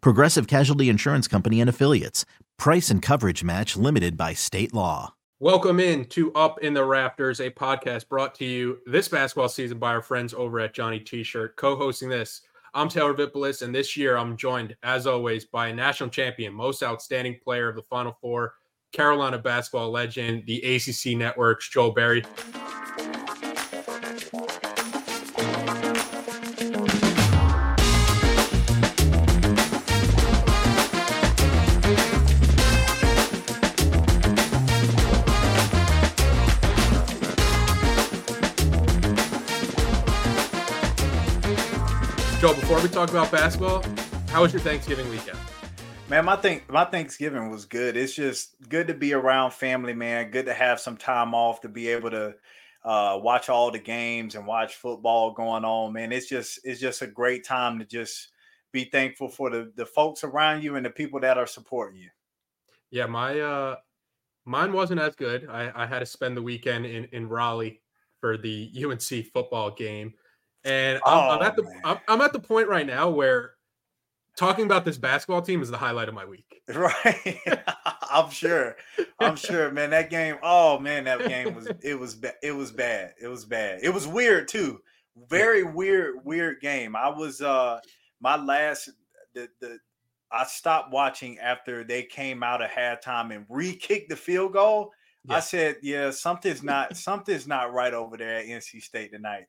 Progressive Casualty Insurance Company and Affiliates. Price and coverage match limited by state law. Welcome in to Up in the Rafters, a podcast brought to you this basketball season by our friends over at Johnny T-Shirt. Co-hosting this, I'm Taylor Vippolis, and this year I'm joined, as always, by a national champion, most outstanding player of the Final Four, Carolina basketball legend, the ACC Network's Joel Berry. Before we talk about basketball, how was your Thanksgiving weekend? Man, my think my Thanksgiving was good. It's just good to be around family, man. Good to have some time off to be able to uh, watch all the games and watch football going on. Man, it's just it's just a great time to just be thankful for the the folks around you and the people that are supporting you. Yeah, my uh mine wasn't as good. I, I had to spend the weekend in in Raleigh for the UNC football game. And I'm, oh, I'm at the I'm, I'm, at the point right now where talking about this basketball team is the highlight of my week. Right. I'm sure. I'm sure, man. That game. Oh man, that game was it was ba- it was bad. It was bad. It was weird too. Very weird, weird game. I was uh my last the the I stopped watching after they came out of halftime and re-kicked the field goal. Yeah. I said, yeah, something's not something's not right over there at NC State tonight.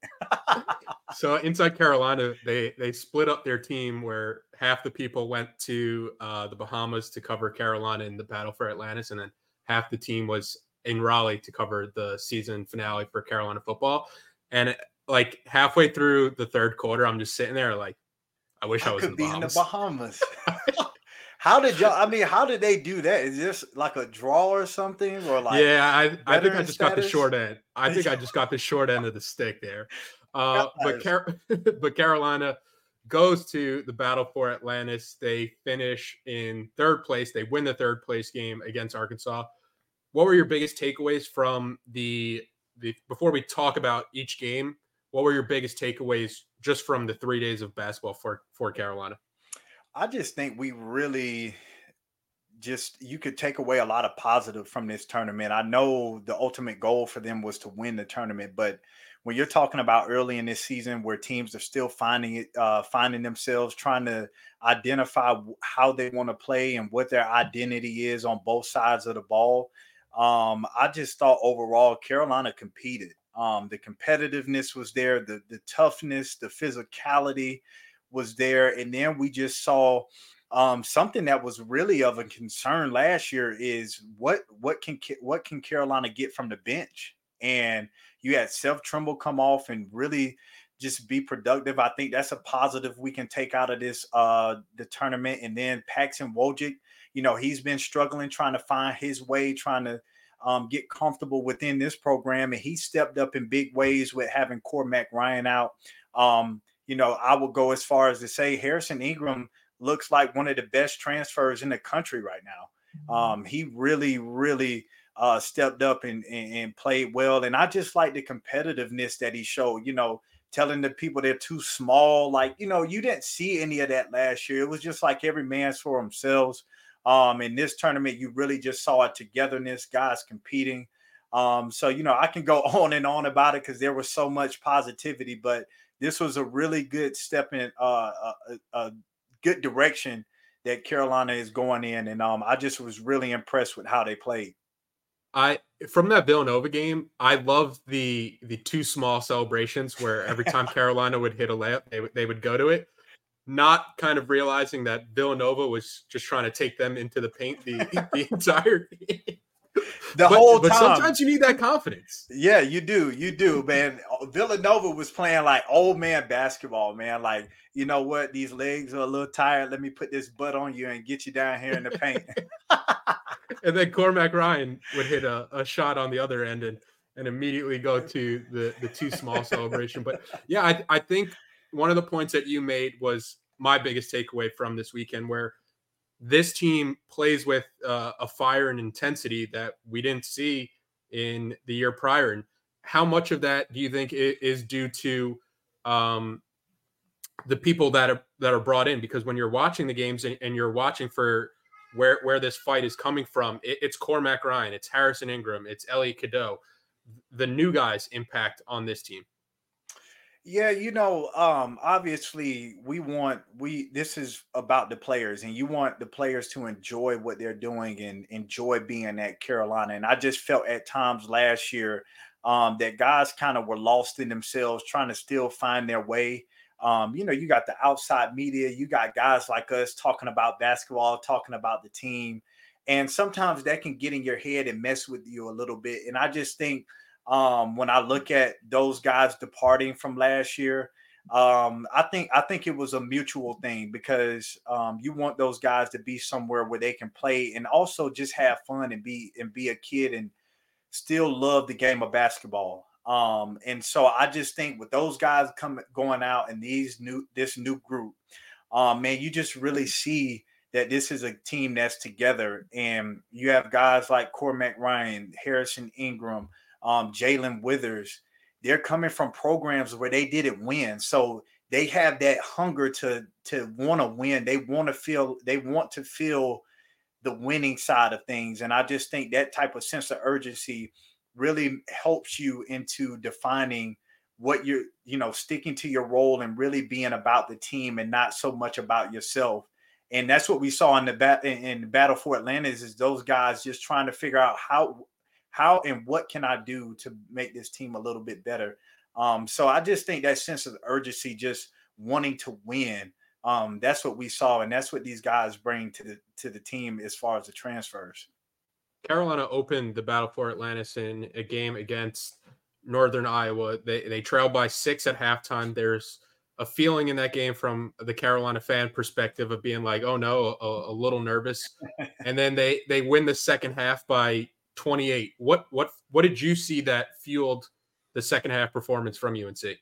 so inside Carolina, they they split up their team where half the people went to uh, the Bahamas to cover Carolina in the battle for Atlantis, and then half the team was in Raleigh to cover the season finale for Carolina football. And like halfway through the third quarter, I'm just sitting there like, I wish I, I was in the, in the Bahamas. How did y'all? I mean, how did they do that? Is this like a draw or something, or like? Yeah, I, I think I just status? got the short end. I think I just got the short end of the stick there. Uh, but Car- but Carolina goes to the battle for Atlantis. They finish in third place. They win the third place game against Arkansas. What were your biggest takeaways from the the before we talk about each game? What were your biggest takeaways just from the three days of basketball for for Carolina? I just think we really just you could take away a lot of positive from this tournament. I know the ultimate goal for them was to win the tournament, but when you're talking about early in this season where teams are still finding it uh, finding themselves trying to identify how they want to play and what their identity is on both sides of the ball um, i just thought overall carolina competed um, the competitiveness was there the the toughness the physicality was there. And then we just saw um, something that was really of a concern last year is what what can what can Carolina get from the bench? And you had Seth Trimble come off and really just be productive. I think that's a positive we can take out of this uh the tournament. And then Paxson Wojcik, you know, he's been struggling trying to find his way, trying to um, get comfortable within this program, and he stepped up in big ways with having Cormac Ryan out. Um, you know, I would go as far as to say Harrison Ingram looks like one of the best transfers in the country right now. Mm-hmm. Um, he really, really uh, stepped up and, and, and, played well. And I just like the competitiveness that he showed, you know, telling the people they're too small. Like, you know, you didn't see any of that last year. It was just like every man's for themselves. Um, in this tournament, you really just saw a togetherness, guys competing. Um, so, you know, I can go on and on about it because there was so much positivity, but this was a really good step in uh, a, a, good direction that Carolina is going in, and um, I just was really impressed with how they played. I from that Villanova game, I love the the two small celebrations where every time Carolina would hit a layup, they, they would go to it, not kind of realizing that Villanova was just trying to take them into the paint the, the entire game the but, whole time. But sometimes you need that confidence. Yeah, you do. You do, man. Villanova was playing like old man basketball, man. Like, you know what? These legs are a little tired. Let me put this butt on you and get you down here in the paint. and then Cormac Ryan would hit a, a shot on the other end and and immediately go to the the too small celebration. But yeah, I, I think one of the points that you made was my biggest takeaway from this weekend where this team plays with uh, a fire and intensity that we didn't see in the year prior. And how much of that do you think is due to um, the people that are that are brought in? Because when you're watching the games and, and you're watching for where where this fight is coming from, it, it's Cormac Ryan, it's Harrison Ingram, it's Elliot Cadeau. The new guys' impact on this team. Yeah, you know, um, obviously we want we this is about the players and you want the players to enjoy what they're doing and enjoy being at Carolina. And I just felt at times last year um, that guys kind of were lost in themselves, trying to still find their way. Um, you know, you got the outside media, you got guys like us talking about basketball, talking about the team. And sometimes that can get in your head and mess with you a little bit. And I just think um, when I look at those guys departing from last year, um, I think I think it was a mutual thing because um, you want those guys to be somewhere where they can play and also just have fun and be and be a kid and still love the game of basketball. Um, and so I just think with those guys coming going out and these new this new group, um, man, you just really see that this is a team that's together, and you have guys like Cormac Ryan, Harrison Ingram, um, Jae'Lyn Withers, they're coming from programs where they didn't win. So they have that hunger to to want to win. They want to feel they want to feel the winning side of things. And I just think that type of sense of urgency really helps you into defining what you're, you know, sticking to your role and really being about the team and not so much about yourself. And that's what we saw in the bat in the battle for Atlantis is those guys just trying to figure out how how and what can I do to make this team a little bit better? Um, so I just think that sense of urgency, just wanting to win, um, that's what we saw, and that's what these guys bring to the to the team as far as the transfers. Carolina opened the battle for Atlantis in a game against Northern Iowa. They they trailed by six at halftime. There's a feeling in that game from the Carolina fan perspective of being like, oh no, a, a little nervous. and then they they win the second half by 28. What what what did you see that fueled the second half performance from UNC?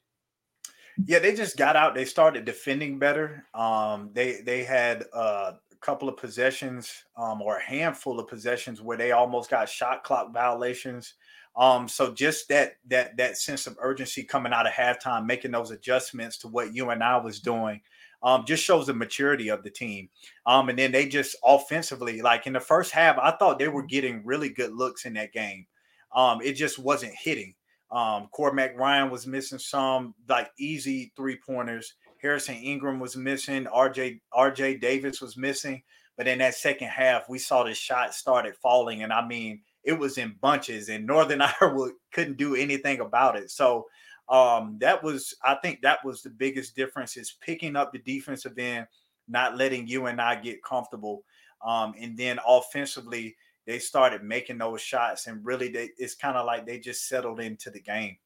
Yeah, they just got out. They started defending better. Um, they they had a couple of possessions, um, or a handful of possessions where they almost got shot clock violations. Um, so just that that that sense of urgency coming out of halftime, making those adjustments to what UNI was doing, um, just shows the maturity of the team. Um, and then they just offensively, like in the first half, I thought they were getting really good looks in that game. Um, it just wasn't hitting. Um, Cormac Ryan was missing some like easy three pointers. Harrison Ingram was missing. RJ RJ Davis was missing. But in that second half, we saw the shot started falling, and I mean, it was in bunches, and Northern Iowa couldn't do anything about it. So um, that was, I think, that was the biggest difference is picking up the defensive end, not letting UNI get comfortable, um, and then offensively they started making those shots, and really, they, it's kind of like they just settled into the game.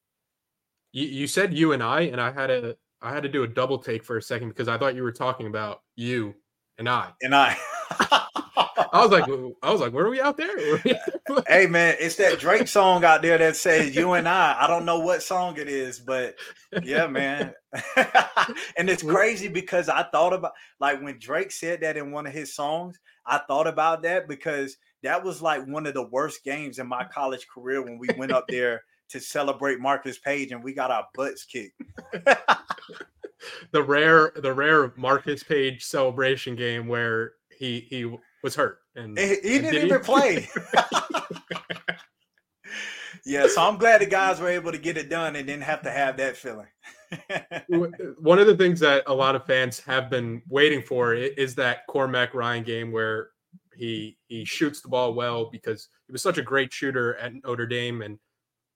You, you said you and I, and I had a I had to do a double take for a second because I thought you were talking about you and I. And I. I was like, I was like, where are we out there? hey man, it's that Drake song out there that says "You and I." I don't know what song it is, but yeah, man. and it's crazy because I thought about like when Drake said that in one of his songs. I thought about that because that was like one of the worst games in my college career when we went up there to celebrate Marcus Paige and we got our butts kicked. the rare, the rare Marcus Paige celebration game where he he was hurt and he, he didn't did even he? play. yeah, so I'm glad the guys were able to get it done and didn't have to have that feeling. One of the things that a lot of fans have been waiting for is that Cormac Ryan game where he he shoots the ball well because he was such a great shooter at Notre Dame and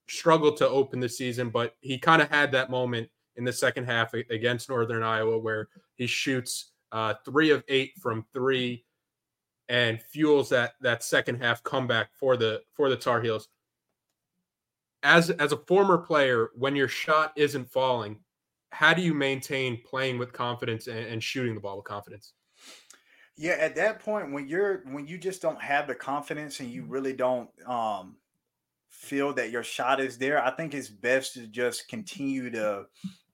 struggled to open the season, but he kind of had that moment in the second half against Northern Iowa where he shoots uh, three of eight from three and fuels that that second half comeback for the for the Tar Heels. As as a former player, when your shot isn't falling, how do you maintain playing with confidence and, and shooting the ball with confidence? Yeah, at that point when you're when you just don't have the confidence and you really don't um feel that your shot is there, I think it's best to just continue to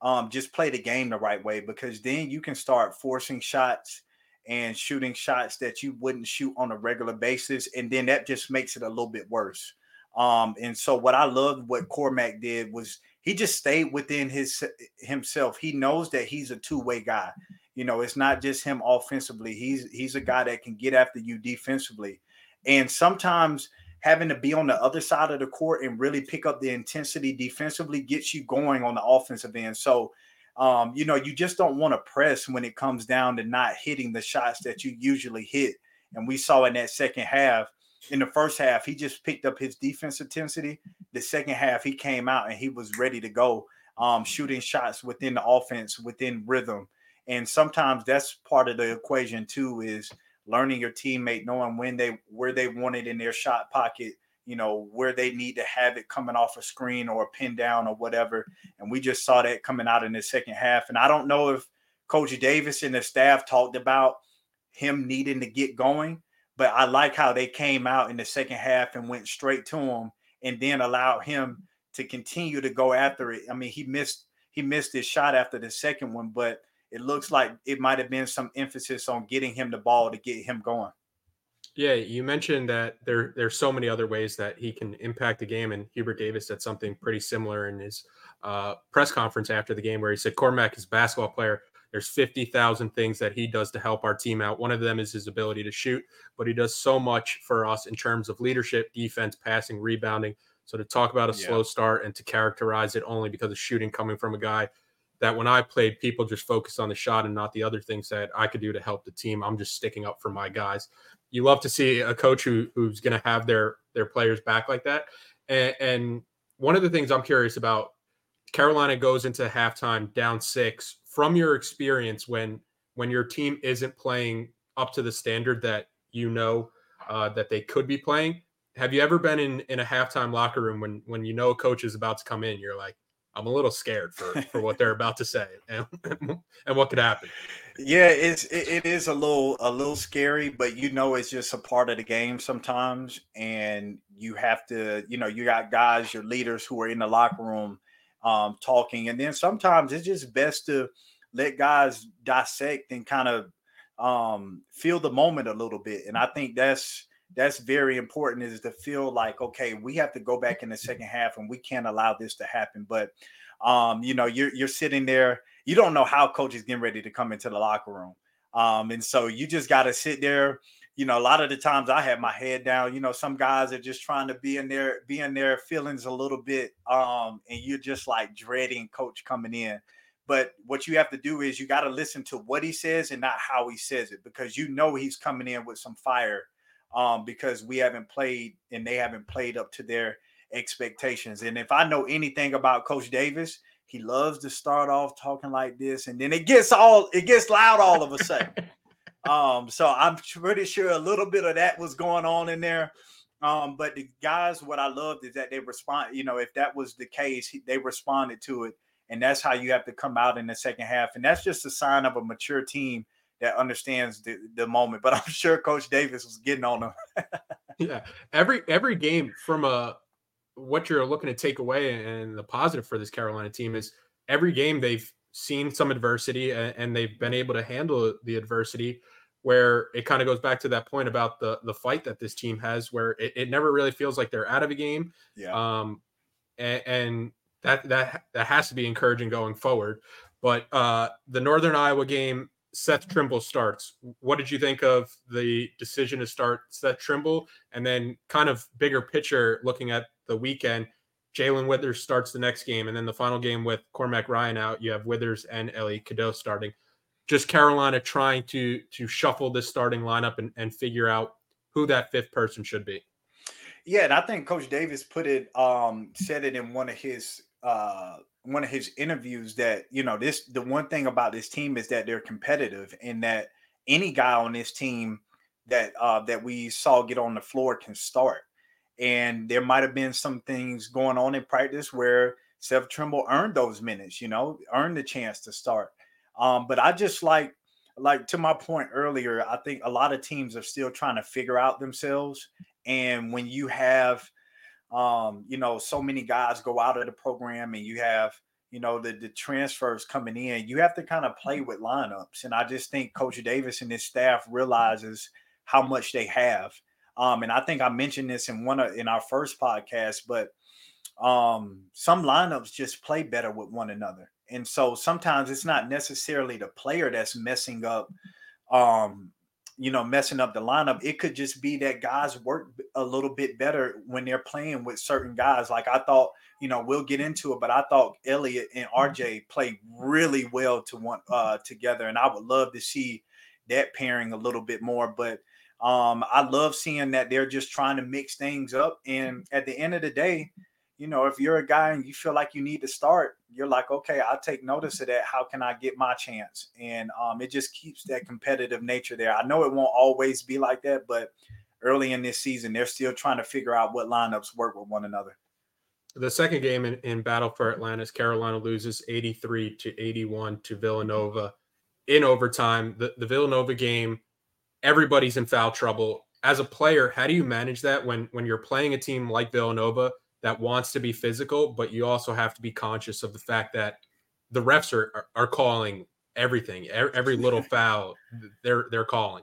um just play the game the right way because then you can start forcing shots and shooting shots that you wouldn't shoot on a regular basis and then that just makes it a little bit worse. Um and so what I loved what Cormac did was he just stayed within his himself. He knows that he's a two-way guy you know, it's not just him offensively. He's he's a guy that can get after you defensively. And sometimes having to be on the other side of the court and really pick up the intensity defensively gets you going on the offensive end. So um, you know, you just don't want to press when it comes down to not hitting the shots that you usually hit. And we saw in that second half, in the first half, he just picked up his defense intensity. The second half, he came out and he was ready to go, um, shooting shots within the offense, within rhythm. And sometimes that's part of the equation too is learning your teammate, knowing when they where they want it in their shot pocket, you know, where they need to have it coming off a screen or a pin down or whatever. And we just saw that coming out in the second half. And I don't know if Coach Davis and the staff talked about him needing to get going, but I like how they came out in the second half and went straight to him and then allowed him to continue to go after it. I mean, he missed he missed his shot after the second one, but it looks like it might have been some emphasis on getting him the ball to get him going. Yeah, you mentioned that there there's so many other ways that he can impact the game, and Hubert Davis said something pretty similar in his uh, press conference after the game, where he said Cormac is a basketball player. There's 50,000 things that he does to help our team out. One of them is his ability to shoot, but he does so much for us in terms of leadership, defense, passing, rebounding. So to talk about a yeah. slow start and to characterize it only because of shooting coming from a guy that when I played, people just focused on the shot and not the other things that I could do to help the team. I'm just sticking up for my guys. You love to see a coach who who's going to have their their players back like that. And, and one of the things I'm curious about, Carolina goes into halftime down six. From your experience, when when your team isn't playing up to the standard that you know uh, that they could be playing, have you ever been in in a halftime locker room when when you know a coach is about to come in? You're like, I'm a little scared for for what they're about to say and, and what could happen. Yeah, it's it, it is a little a little scary, but you know it's just a part of the game sometimes, and you have to you know you got guys, your leaders who are in the locker room um, talking, and then sometimes it's just best to let guys dissect and kind of um, feel the moment a little bit, and I think that's that's very important is to feel like okay we have to go back in the second half and we can't allow this to happen. But um you know you're you're sitting there you don't know how coach is getting ready to come into the locker room. Um and so you just got to sit there. You know a lot of the times i have my head down you know some guys are just trying to be in their be in their feelings a little bit um and you're just like dreading coach coming in. But what you have to do is you got to listen to what he says and not how he says it because you know he's coming in with some fire um, because we haven't played and they haven't played up to their expectations. And if I know anything about Coach Davis, he loves to start off talking like this, and then it gets all it gets loud all of a sudden. um, so I'm pretty sure a little bit of that was going on in there. Um, but the guys, what I loved is that they respond. You know, if that was the case, they responded to it, and that's how you have to come out in the second half. And that's just a sign of a mature team that understands the, the moment. But I'm sure Coach Davis was getting on them. yeah, every every game from a what you're looking to take away and the positive for this Carolina team is every game they've seen some adversity and they've been able to handle the adversity where it kind of goes back to that point about the the fight that this team has where it, it never really feels like they're out of a game yeah um and, and that that that has to be encouraging going forward but uh the northern iowa game Seth Trimble starts. What did you think of the decision to start Seth Trimble? And then, kind of bigger picture, looking at the weekend, Jae'Lyn Withers starts the next game, and then the final game with Cormac Ryan out, you have Withers and Elliot Cadeau starting. Just Carolina trying to to shuffle this starting lineup and, and figure out who that fifth person should be. Yeah, and I think Coach Davis put it, um, said it in one of his uh one of his interviews that you know this the one thing about this team is that they're competitive and that any guy on this team that uh that we saw get on the floor can start. And there might have been some things going on in practice where Seth Trimble earned those minutes, you know, earned the chance to start. Um, but I just like like to my point earlier, I think a lot of teams are still trying to figure out themselves. And when you have, um, you know, so many guys go out of the program and you have, you know, the, the transfers coming in, you have to kind of play with lineups. And I just think Coach Davis and his staff realizes how much they have. Um, and I think I mentioned this in one of in our first podcast, but um, some lineups just play better with one another. And so sometimes it's not necessarily the player that's messing up, um, you know, messing up the lineup. It could just be that guys work a little bit better when they're playing with certain guys. Like I thought, you know, we'll get into it, but I thought Elliot and mm-hmm. RJ played really well to one uh, together, and I would love to see that pairing a little bit more. But um, I love seeing that they're just trying to mix things up, and at the end of the day you know, if you're a guy and you feel like you need to start, you're like, okay, I'll take notice of that. How can I get my chance? And um, it just keeps that competitive nature there. I know it won't always be like that, but early in this season, they're still trying to figure out what lineups work with one another. The second game in, in battle for Atlantis, Carolina loses 83 to 81 to Villanova in overtime. The, the Villanova game, everybody's in foul trouble. As a player, how do you manage that when when you're playing a team like Villanova – that wants to be physical, but you also have to be conscious of the fact that the refs are are, calling everything, every little foul they're they're calling.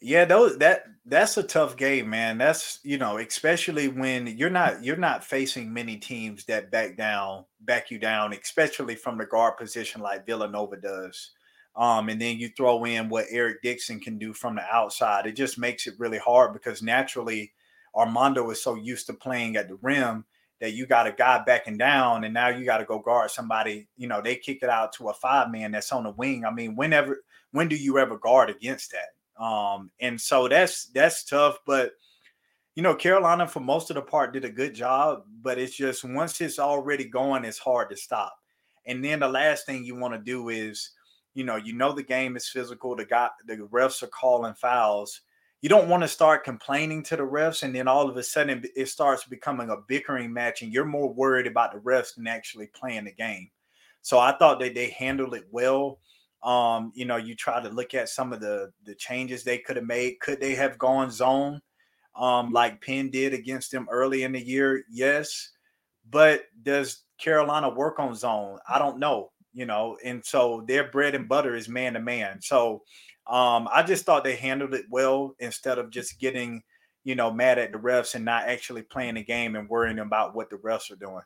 Yeah, those that that's a tough game, man. That's you know, especially when you're not you're not facing many teams that back down, back you down, especially from the guard position like Villanova does. Um, and then you throw in what Eric Dixon can do from the outside. It just makes it really hard because naturally Armando is so used to playing at the rim that you got a guy backing down and now you got to go guard somebody. You know, they kick it out to a five man that's on the wing. I mean, whenever when do you ever guard against that? Um, and so that's that's tough, but you know, Carolina for most of the part did a good job, but it's just once it's already going, it's hard to stop. And then the last thing you want to do is, you know, you know the game is physical. The guy, the refs are calling fouls you don't want to start complaining to the refs and then all of a sudden it starts becoming a bickering match and you're more worried about the refs than actually playing the game. So i thought that they handled it well. Um you know you try to look at some of the the changes they could have made. Could they have gone zone um like penn did against them early in the year? Yes. But does carolina work on zone? I don't know you know and so their bread and butter is man to man so um, I just thought they handled it well instead of just getting, you know, mad at the refs and not actually playing the game and worrying about what the refs are doing.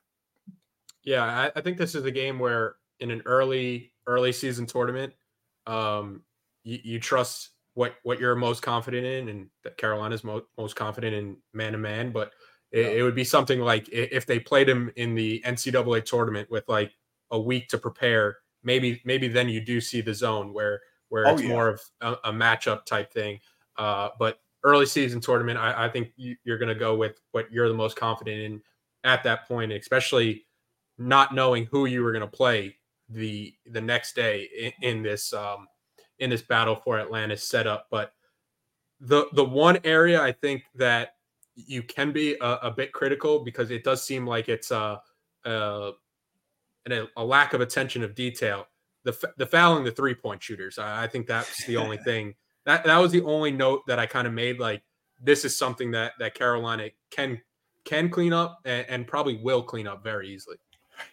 Yeah, I, I think this is a game where in an early early season tournament, um, you, you trust what what you're most confident in, and that Carolina's mo- most confident in man to man. But it, yeah. it would be something like if they played him in the NCAA tournament with like a week to prepare, maybe maybe then you do see the zone where where oh, it's yeah. more of a, a, matchup type thing. Uh, but early season tournament, I, I think you, are going to go with what you're the most confident in at that point, especially not knowing who you were going to play the the next day in, in this um, in this battle for Atlantis setup. But the the one area I think that you can be a, a bit critical because it does seem like it's a, a, a lack of attention of detail the the fouling the three point shooters. I, I think that's the only thing that that was the only note that I kind of made. Like this is something that that Carolina can can clean up and, and probably will clean up very easily.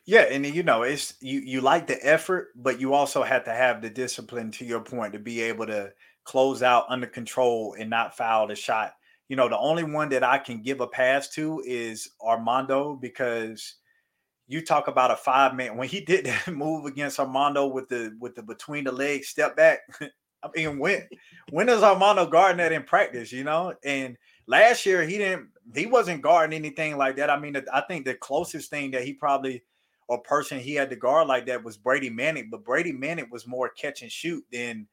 Yeah, and you know, it's you you like the effort, but you also have to have the discipline to your point to be able to close out under control and not foul the shot. You know, the only one that I can give a pass to is Armando because you talk about a five man when he did that move against Armando with the with the between the legs step back. I mean, when when does Armando guard that in practice? You know, and last year he didn't he wasn't guarding anything like that. I mean, I think the closest thing that he probably or person he had to guard like that was Brady Manek, but Brady Manek was more catch and shoot than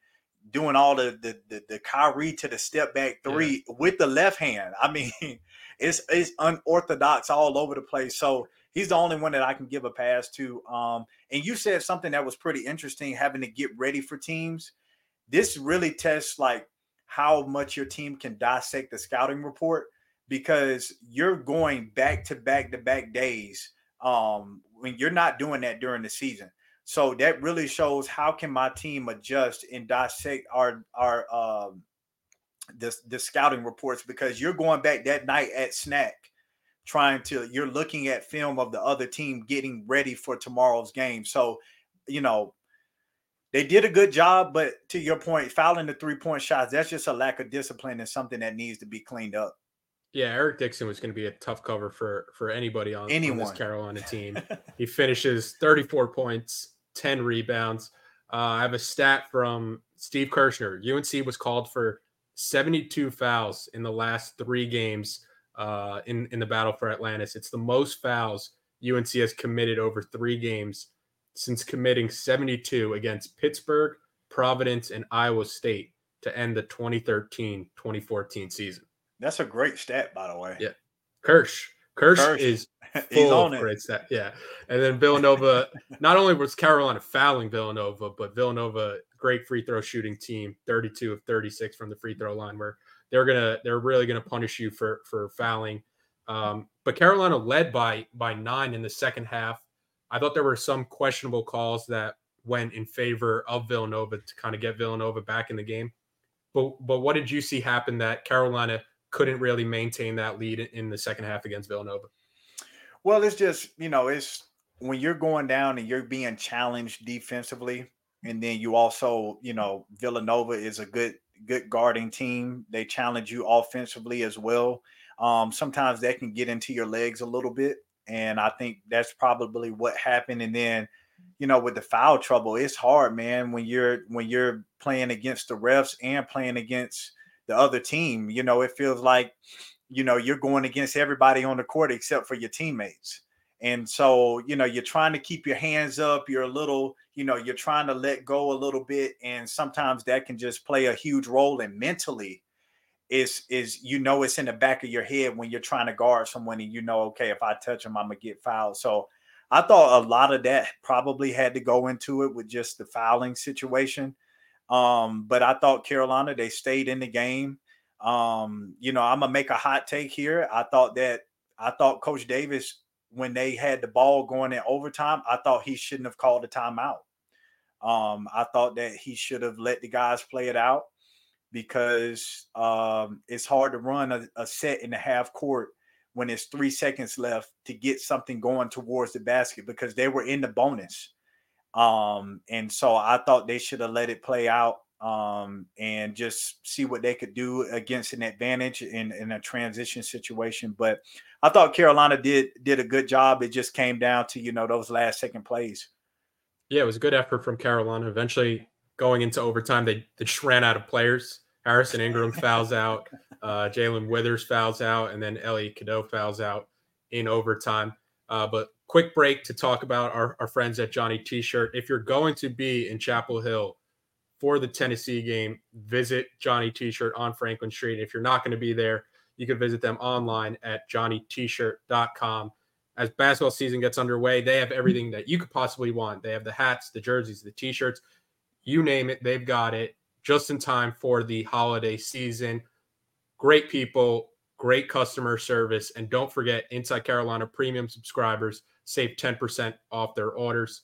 doing all the the the, the Kyrie to the step back three yeah. with the left hand. I mean, it's it's unorthodox all over the place. So he's the only one that I can give a pass to. Um, and you said something that was pretty interesting, having to get ready for teams. This really tests like how much your team can dissect the scouting report because you're going back to back to back days um, when you're not doing that during the season. So that really shows how can my team adjust and dissect our our um, the the scouting reports because you're going back that night at snack trying to you're looking at film of the other team getting ready for tomorrow's game. So, you know, they did a good job, but to your point, fouling the three point shots, that's just a lack of discipline and something that needs to be cleaned up. Yeah, Eric Dixon was going to be a tough cover for for anybody on, Anyone. on this Carolina team. he finishes 34 points, 10 rebounds. Uh, I have a stat from Steve Kirschner. UNC was called for 72 fouls in the last three games uh, in in the battle for Atlantis. It's the most fouls UNC has committed over three games since committing 72 against Pittsburgh, Providence, and Iowa State to end the 2013-2014 season. That's a great stat, by the way. Yeah. Kirsch. Kirsch, Kirsch. is full on of great stat. Yeah. And then Villanova, not only was Carolina fouling Villanova, but Villanova, great free throw shooting team, 32 of 36 from the free throw line, where they're gonna they're really gonna punish you for for fouling. Um, but Carolina led by by nine in the second half. I thought there were some questionable calls that went in favor of Villanova to kind of get Villanova back in the game. But but what did you see happen that Carolina couldn't really maintain that lead in the second half against Villanova? Well, it's just, you know, it's when you're going down and you're being challenged defensively, and then you also, you know, Villanova is a good good guarding team. They challenge you offensively as well. Um, sometimes that can get into your legs a little bit, and I think that's probably what happened. And then, you know, with the foul trouble, it's hard, man, when you're when you're playing against the refs and playing against the other team. You know, it feels like, you know, you're going against everybody on the court except for your teammates. And so, you know, you're trying to keep your hands up. You're a little, you know, you're trying to let go a little bit. And sometimes that can just play a huge role. And mentally, is is you know it's in the back of your head when you're trying to guard someone and you know, okay, if I touch them, I'm gonna get fouled. So I thought a lot of that probably had to go into it with just the fouling situation. Um, but I thought Carolina, they stayed in the game. Um, you know, I'm gonna make a hot take here. I thought that I thought Coach Davis, when they had the ball going in overtime, I thought he shouldn't have called a timeout. Um, I thought that he should have let the guys play it out because um, it's hard to run a, a set in the half court when it's three seconds left to get something going towards the basket because they were in the bonus. Um, and so I thought they should have let it play out um, and just see what they could do against an advantage in, in a transition situation. But I thought Carolina did did a good job. It just came down to you know those last second plays. Yeah, it was a good effort from Carolina. Eventually, going into overtime, they, they just ran out of players. Harrison Ingram fouls out, uh, Jae'Lyn Withers fouls out, and then Elliot Cadeau fouls out in overtime. Uh, but quick break to talk about our, our friends at Johnny T-shirt. If you're going to be in Chapel Hill for the Tennessee game, visit Johnny T-shirt on Franklin Street. And If you're not going to be there, you can visit them online at johnnytshirt.com. As basketball season gets underway, they have everything that you could possibly want. They have the hats, the jerseys, the t-shirts, you name it, they've got it just in time for the holiday season. Great people, great customer service, and don't forget Inside Carolina premium subscribers – save 10% off their orders.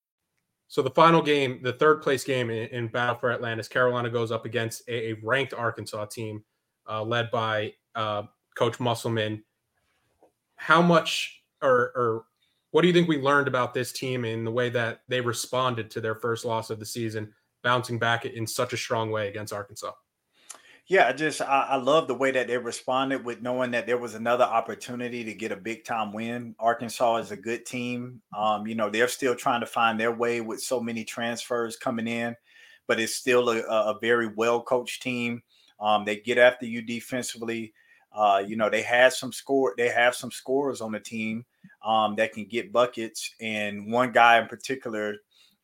So the final game, the third place game in, in Battle for Atlantis, Carolina goes up against a, a ranked Arkansas team uh, led by uh, Coach Musselman. How much or, or what do you think we learned about this team in the way that they responded to their first loss of the season, bouncing back in such a strong way against Arkansas? Yeah, I just I, I love the way that they responded with knowing that there was another opportunity to get a big time win. Arkansas is a good team. Um, you know, they're still trying to find their way with so many transfers coming in, but it's still a, a very well coached team. Um, they get after you defensively. Uh, you know, they had some score, they have some scorers on the team um, that can get buckets. And one guy in particular,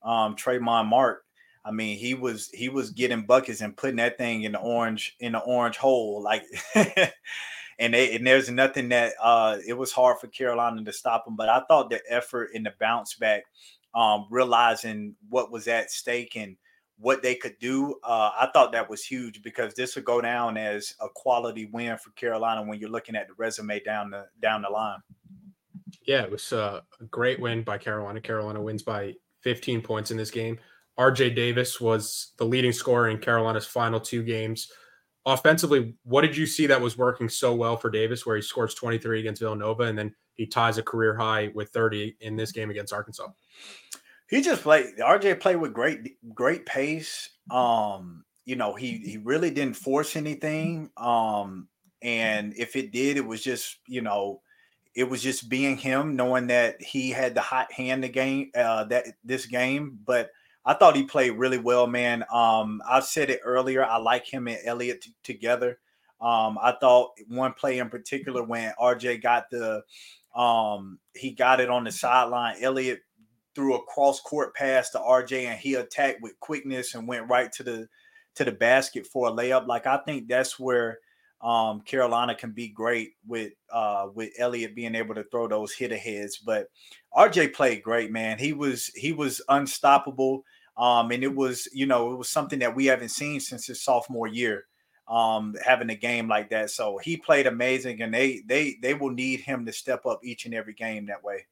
um, Tramon Mark, I mean, he was he was getting buckets and putting that thing in the orange in the orange hole, like. and they, and there's nothing that uh, it was hard for Carolina to stop him. But I thought the effort in the bounce back, um, realizing what was at stake and what they could do, uh, I thought that was huge because this would go down as a quality win for Carolina when you're looking at the resume down the down the line. Yeah, it was uh, a great win by Carolina. Carolina wins by 15 points in this game. RJ Davis was the leading scorer in Carolina's final two games. Offensively, what did you see that was working so well for Davis, where he scores 23 against Villanova and then he ties a career high with 30 in this game against Arkansas? He just played. RJ played with great, great pace. Um, you know, he he really didn't force anything. Um, and if it did, it was just you know, it was just being him, knowing that he had the hot hand the game uh, that this game, but I thought he played really well, man. Um, I said it earlier. I like him and Elliott t- together. Um, I thought one play in particular when RJ got the um, he got it on the sideline. Elliott threw a cross court pass to RJ and he attacked with quickness and went right to the to the basket for a layup. Like I think that's where um, Carolina can be great with uh, with Elliott being able to throw those hit aheads. But RJ played great, man. He was he was unstoppable. Um, and it was, you know, it was something that we haven't seen since his sophomore year, um, having a game like that. So he played amazing, and they they they will need him to step up each and every game that way.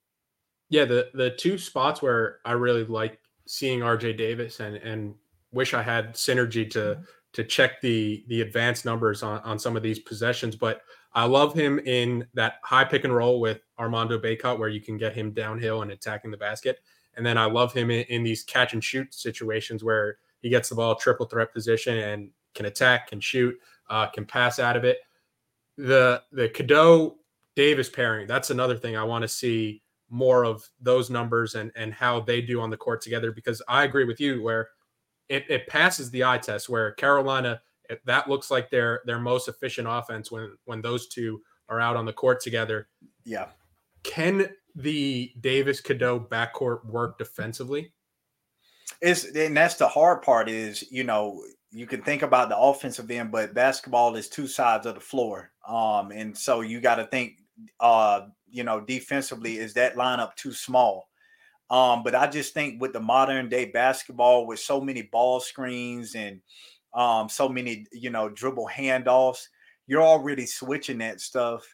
Yeah, the the two spots where I really like seeing RJ Davis and and wish I had synergy to mm-hmm. to check the the advanced numbers on on some of these possessions, but I love him in that high pick and roll with Armando Bacot, where you can get him downhill and attacking the basket. And then I love him in, in these catch and shoot situations where he gets the ball triple threat position and can attack, can shoot, uh, can pass out of it. The the Cadeau Davis pairing, that's another thing I want to see more of those numbers and and how they do on the court together because I agree with you where it, it passes the eye test where Carolina that looks like their their most efficient offense when when those two are out on the court together. Yeah. Can the Davis Cadeau backcourt work defensively? It's and that's the hard part is you know you can think about the offensive end, but basketball is two sides of the floor. Um, and so you got to think, uh, you know, defensively, is that lineup too small? Um, but I just think with the modern day basketball, with so many ball screens and um, so many, you know, dribble handoffs, you're already switching that stuff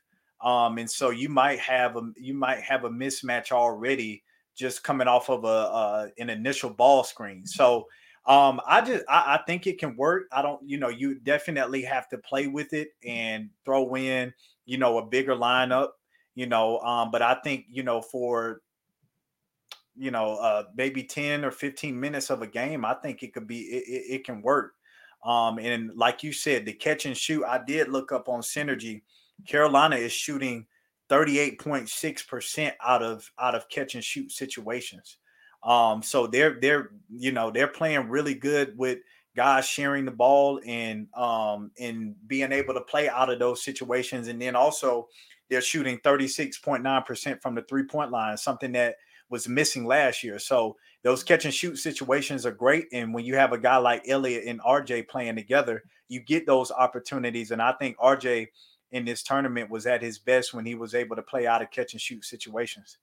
um, and so you might have a you might have a mismatch already just coming off of a uh, an initial ball screen. So um, I just I, I, think it can work. I don't, you know, you definitely have to play with it and throw in, you know, a bigger lineup, you know. Um, but I think you know for you know uh, maybe ten or fifteen minutes of a game, I think it could be it, it, it can work. Um, and like you said, the catch and shoot, I did look up on Synergy Carolina is shooting 38.6% out of out of catch and shoot situations. Um, so they're they're you know they're playing really good with guys sharing the ball and um and being able to play out of those situations. And then also they're shooting 36.9% from the three-point line, something that was missing last year. So those catch and shoot situations are great. And when you have a guy like Elliott and RJ playing together, you get those opportunities. And I think RJ in this tournament was at his best when he was able to play out of catch and shoot situations.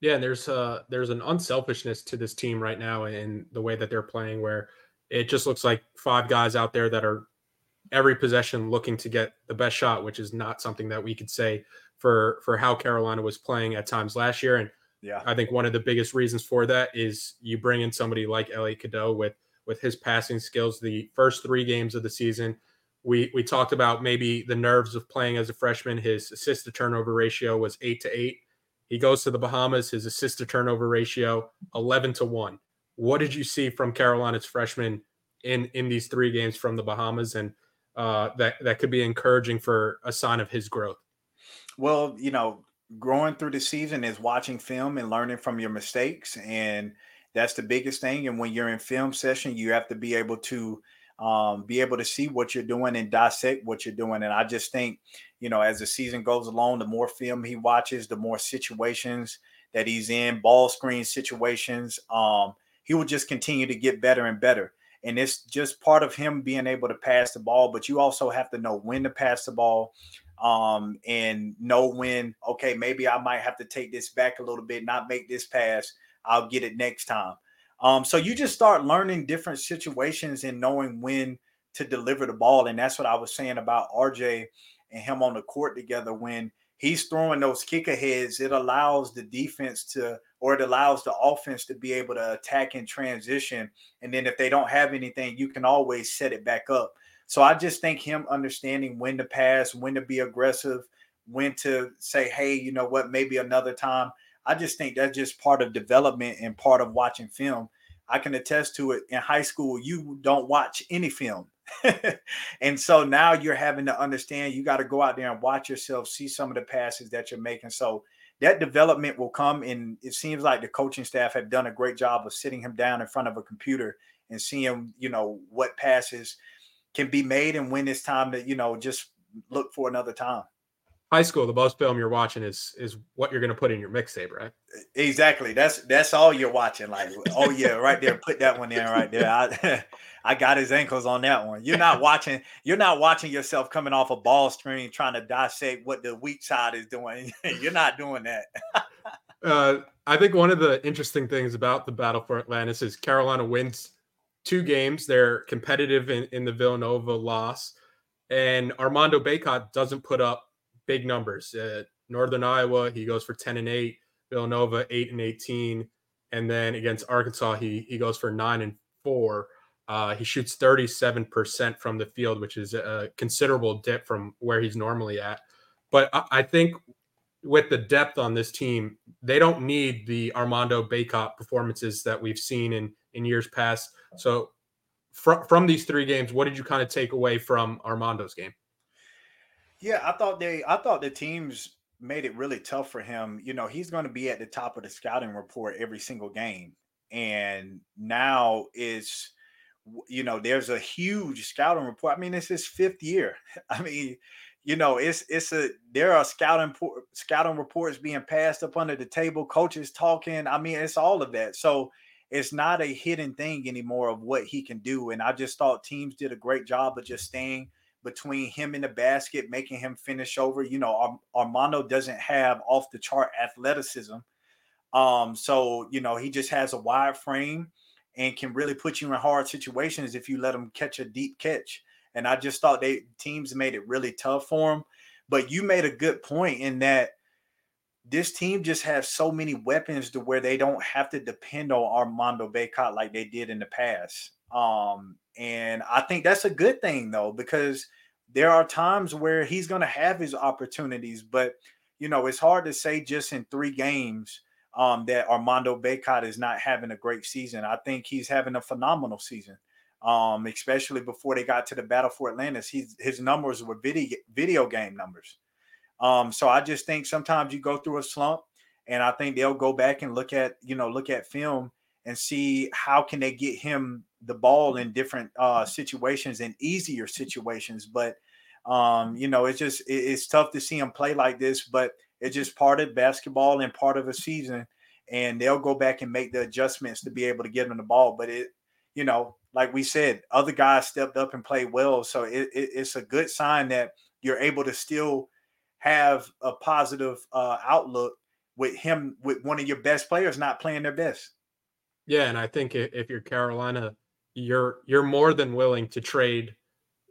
Yeah, and there's uh there's an unselfishness to this team right now in the way that they're playing where it just looks like five guys out there that are every possession looking to get the best shot, which is not something that we could say for for how Carolina was playing at times last year. And yeah, I think one of the biggest reasons for that is you bring in somebody like Elliot Cadeau with with his passing skills. The first three games of the season, we we talked about maybe the nerves of playing as a freshman. His assist to turnover ratio was eight to eight. He goes to the Bahamas. His assist to turnover ratio eleven to one. What did you see from Carolina's freshman in in these three games from the Bahamas, and uh, that that could be encouraging for a sign of his growth? Well, you know, growing through the season is watching film and learning from your mistakes, and that's the biggest thing. And when you're in film session, you have to be able to um, be able to see what you're doing and dissect what you're doing. And I just think, you know, as the season goes along, the more film he watches, the more situations that he's in, ball screen situations, um, he will just continue to get better and better. And it's just part of him being able to pass the ball, but you also have to know when to pass the ball um, and know when, okay, maybe I might have to take this back a little bit, not make this pass. I'll get it next time. Um, so you just start learning different situations and knowing when to deliver the ball. And that's what I was saying about RJ and him on the court together. When he's throwing those kick aheads, it allows the defense to, or it allows the offense to be able to attack in transition. And then if they don't have anything, you can always set it back up. So I just think him understanding when to pass, when to be aggressive, when to say, hey, you know what, maybe another time. I just think that's just part of development and part of watching film. I can attest to it in high school, you don't watch any film. and so now you're having to understand you got to go out there and watch yourself, see some of the passes that you're making. So that development will come. And it seems like the coaching staff have done a great job of sitting him down in front of a computer and seeing, you know, what passes can be made and when it's time to, you know, just look for another time high school, the most film you're watching is is what you're going to put in your mixtape, right? Exactly. That's that's all you're watching. Like, oh yeah, right there. Put that one in right there. I, I got his ankles on that one. You're not watching. You're not watching yourself coming off a ball screen trying to dissect what the weak side is doing. you're not doing that. uh, I think one of the interesting things about the battle for Atlantis is Carolina wins two games. They're competitive in, in the Villanova loss, and Armando Bacot doesn't put up big numbers. Uh, Northern Iowa, he goes for 10 and 8. Villanova, 8 and 18. And then against Arkansas, he he goes for 9 and 4. Uh, he shoots 37% from the field, which is a considerable dip from where he's normally at. But I, I think with the depth on this team, they don't need the Armando Bacot performances that we've seen in in years past. So from from these three games, what did you kind of take away from Armando's game? Yeah, I thought they I thought the teams made it really tough for him. You know, he's going to be at the top of the scouting report every single game. And now it's you know, there's a huge scouting report. I mean, it's his fifth year. I mean, you know, it's it's a there are scouting scouting reports being passed up under the table, coaches talking. I mean, it's all of that. So it's not a hidden thing anymore of what he can do. And I just thought teams did a great job of just staying between him and the basket, making him finish over. You know, Armando doesn't have off the chart athleticism. Um, so you know, he just has a wide frame and can really put you in hard situations if you let him catch a deep catch. And I just thought they teams made it really tough for him. But you made a good point in that this team just has so many weapons to where they don't have to depend on Armando Bacot like they did in the past. Um, and I think that's a good thing though, because there are times where he's going to have his opportunities, but you know, it's hard to say just in three games um, that Armando Bacot is not having a great season. I think he's having a phenomenal season, um, especially before they got to the battle for Atlantis. He's, his numbers were video, video game numbers. Um, so I just think sometimes you go through a slump, and I think they'll go back and look at you know look at film and see how can they get him the ball in different uh, situations and easier situations. But um, you know, it's just it, it's tough to see him play like this. But it's just part of basketball and part of a season. and they'll go back and make the adjustments to be able to get him the ball. But it, you know, like we said, other guys stepped up and played well, so it, it, it's a good sign that you're able to still have a positive uh, outlook with him with one of your best players not playing their best. Yeah, and I think if you're Carolina, you're you're more than willing to trade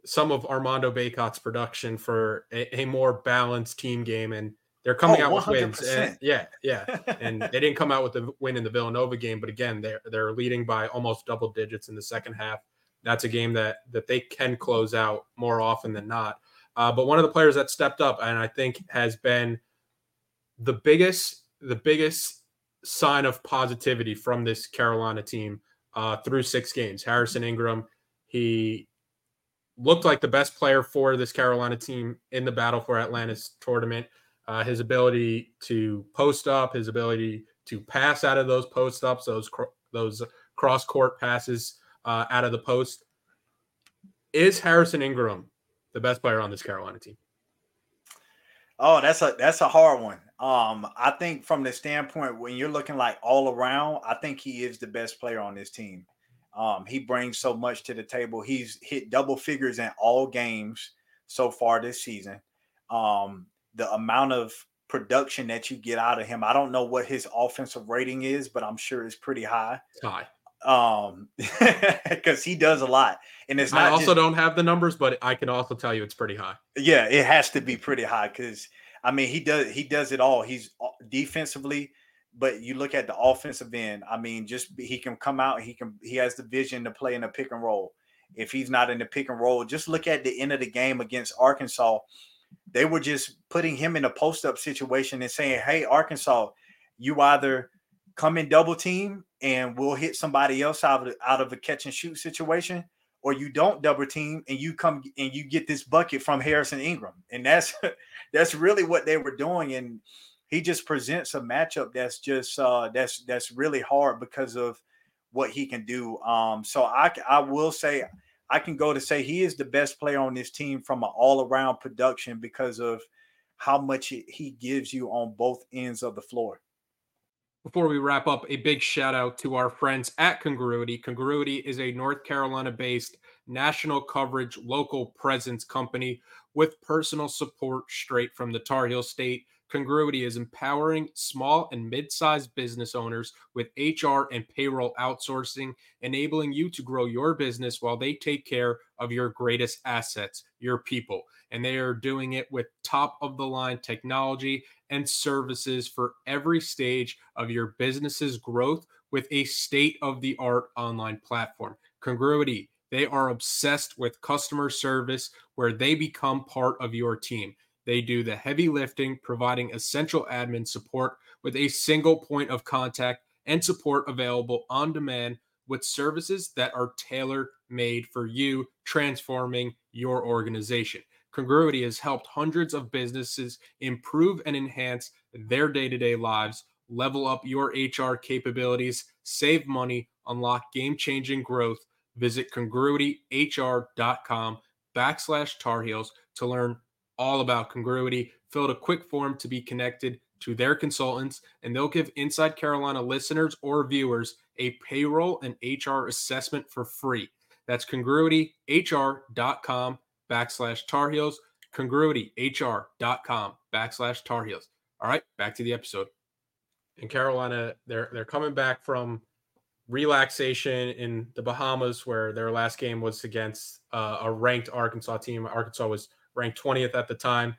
some of Armando Bacot's production for a, a more balanced team game, and they're coming oh, out 100%. with wins. And yeah, yeah, and they didn't come out with the win in the Villanova game, but again, they're they're leading by almost double digits in the second half. That's a game that that they can close out more often than not. Uh, but one of the players that stepped up and I think has been the biggest the biggest sign of positivity from this Carolina team uh, through six games. Harrison Ingram, he looked like the best player for this Carolina team in the battle for Atlantis tournament. Uh, his ability to post up, his ability to pass out of those post ups, those those cross court passes uh, out of the post. Is Harrison Ingram the best player on this Carolina team? Oh, that's a that's a hard one. Um, I think from the standpoint when you're looking like all around, I think he is the best player on this team. Um, he brings so much to the table. He's hit double figures in all games so far this season. Um, the amount of production that you get out of him, I don't know what his offensive rating is, but I'm sure it's pretty high. It's high. Um, because he does a lot, and it's not. I also just, don't have the numbers, but I can also tell you it's pretty high. Yeah, it has to be pretty high because I mean he does he does it all. He's uh, defensively, but you look at the offensive end. I mean, just he can come out. He can he has the vision to play in a pick and roll. If he's not in the pick and roll, just look at the end of the game against Arkansas. They were just putting him in a post up situation and saying, "Hey, Arkansas, you either." come in double team and we'll hit somebody else out of out of a catch and shoot situation, or you don't double team and you come and you get this bucket from Harrison Ingram, and that's that's really what they were doing. And he just presents a matchup that's just uh, that's that's really hard because of what he can do. Um, so I I will say I can go to say he is the best player on this team from an all around production because of how much he gives you on both ends of the floor. Before we wrap up, a big shout out to our friends at Congruity. Congruity is a North Carolina based national coverage, local presence company with personal support straight from the Tar Heel State. Congruity is empowering small and mid sized business owners with HR and payroll outsourcing, enabling you to grow your business while they take care of your greatest assets, your people. And they are doing it with top of the line technology and services for every stage of your business's growth with a state of the art online platform. Congruity, they are obsessed with customer service where they become part of your team. They do the heavy lifting, providing essential admin support with a single point of contact and support available on demand with services that are tailor made for you, transforming your organization. Congruity has helped hundreds of businesses improve and enhance their day to day lives, level up your HR capabilities, save money, unlock game changing growth. Visit congruityhr.com backslash Tar Heels to learn all about Congruity. Fill out a quick form to be connected to their consultants, and they'll give Inside Carolina listeners or viewers a payroll and HR assessment for free. That's congruityhr.com backslash Tar Heels, congruityhr.com backslash Tar Heels. All right, back to the episode. In Carolina, they're they're coming back from relaxation in the Bahamas, where their last game was against uh, a ranked Arkansas team. Arkansas was ranked 20th at the time.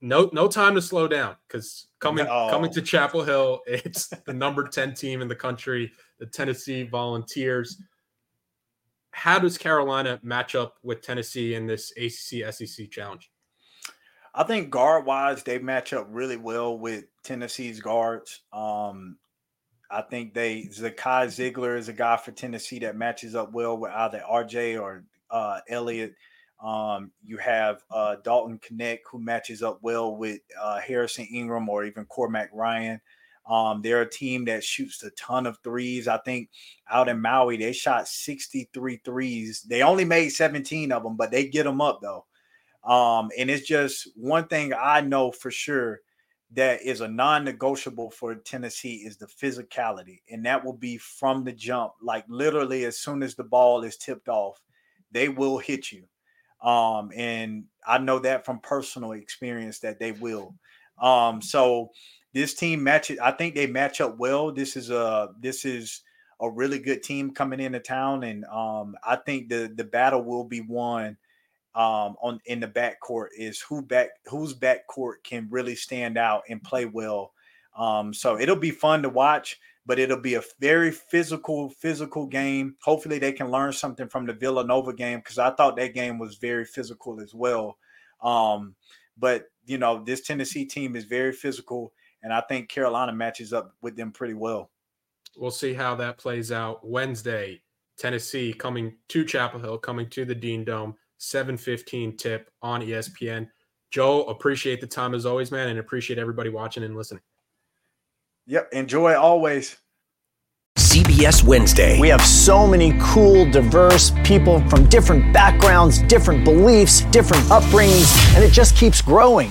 No, no time to slow down because coming no. coming to Chapel Hill, it's the number 10 team in the country, the Tennessee Volunteers how does Carolina match up with Tennessee in this ACC SEC challenge? I think guard wise, they match up really well with Tennessee's guards. Um, I think they Zakai Zeigler is a guy for Tennessee that matches up well with either RJ or uh, Elliot. Um, you have uh, Dalton Knecht who matches up well with uh, Harrison Ingram or even Cormac Ryan. Um, they're a team that shoots a ton of threes. I think out in Maui, they shot 63 threes. They only made 17 of them, but they get them up though. Um, and it's just one thing I know for sure that is a non-negotiable for Tennessee is the physicality, and that will be from the jump. Like literally, as soon as the ball is tipped off, they will hit you. Um, and I know that from personal experience that they will. Um, so this team matches. I think they match up well. This is a this is a really good team coming into town, and um, I think the the battle will be won um, on in the backcourt is who back whose backcourt can really stand out and play well. Um, so it'll be fun to watch, but it'll be a very physical, physical game. Hopefully, they can learn something from the Villanova game because I thought that game was very physical as well. Um, but you know, this Tennessee team is very physical, and I think Carolina matches up with them pretty well. We'll see how that plays out Wednesday. Tennessee coming to Chapel Hill, coming to the Dean Dome. 7:15 tip on ESPN. Joe, appreciate the time as always, man, and appreciate everybody watching and listening. Yep, enjoy always. CBS Wednesday. We have so many cool, diverse people from different backgrounds, different beliefs, different upbringings, and it just keeps growing.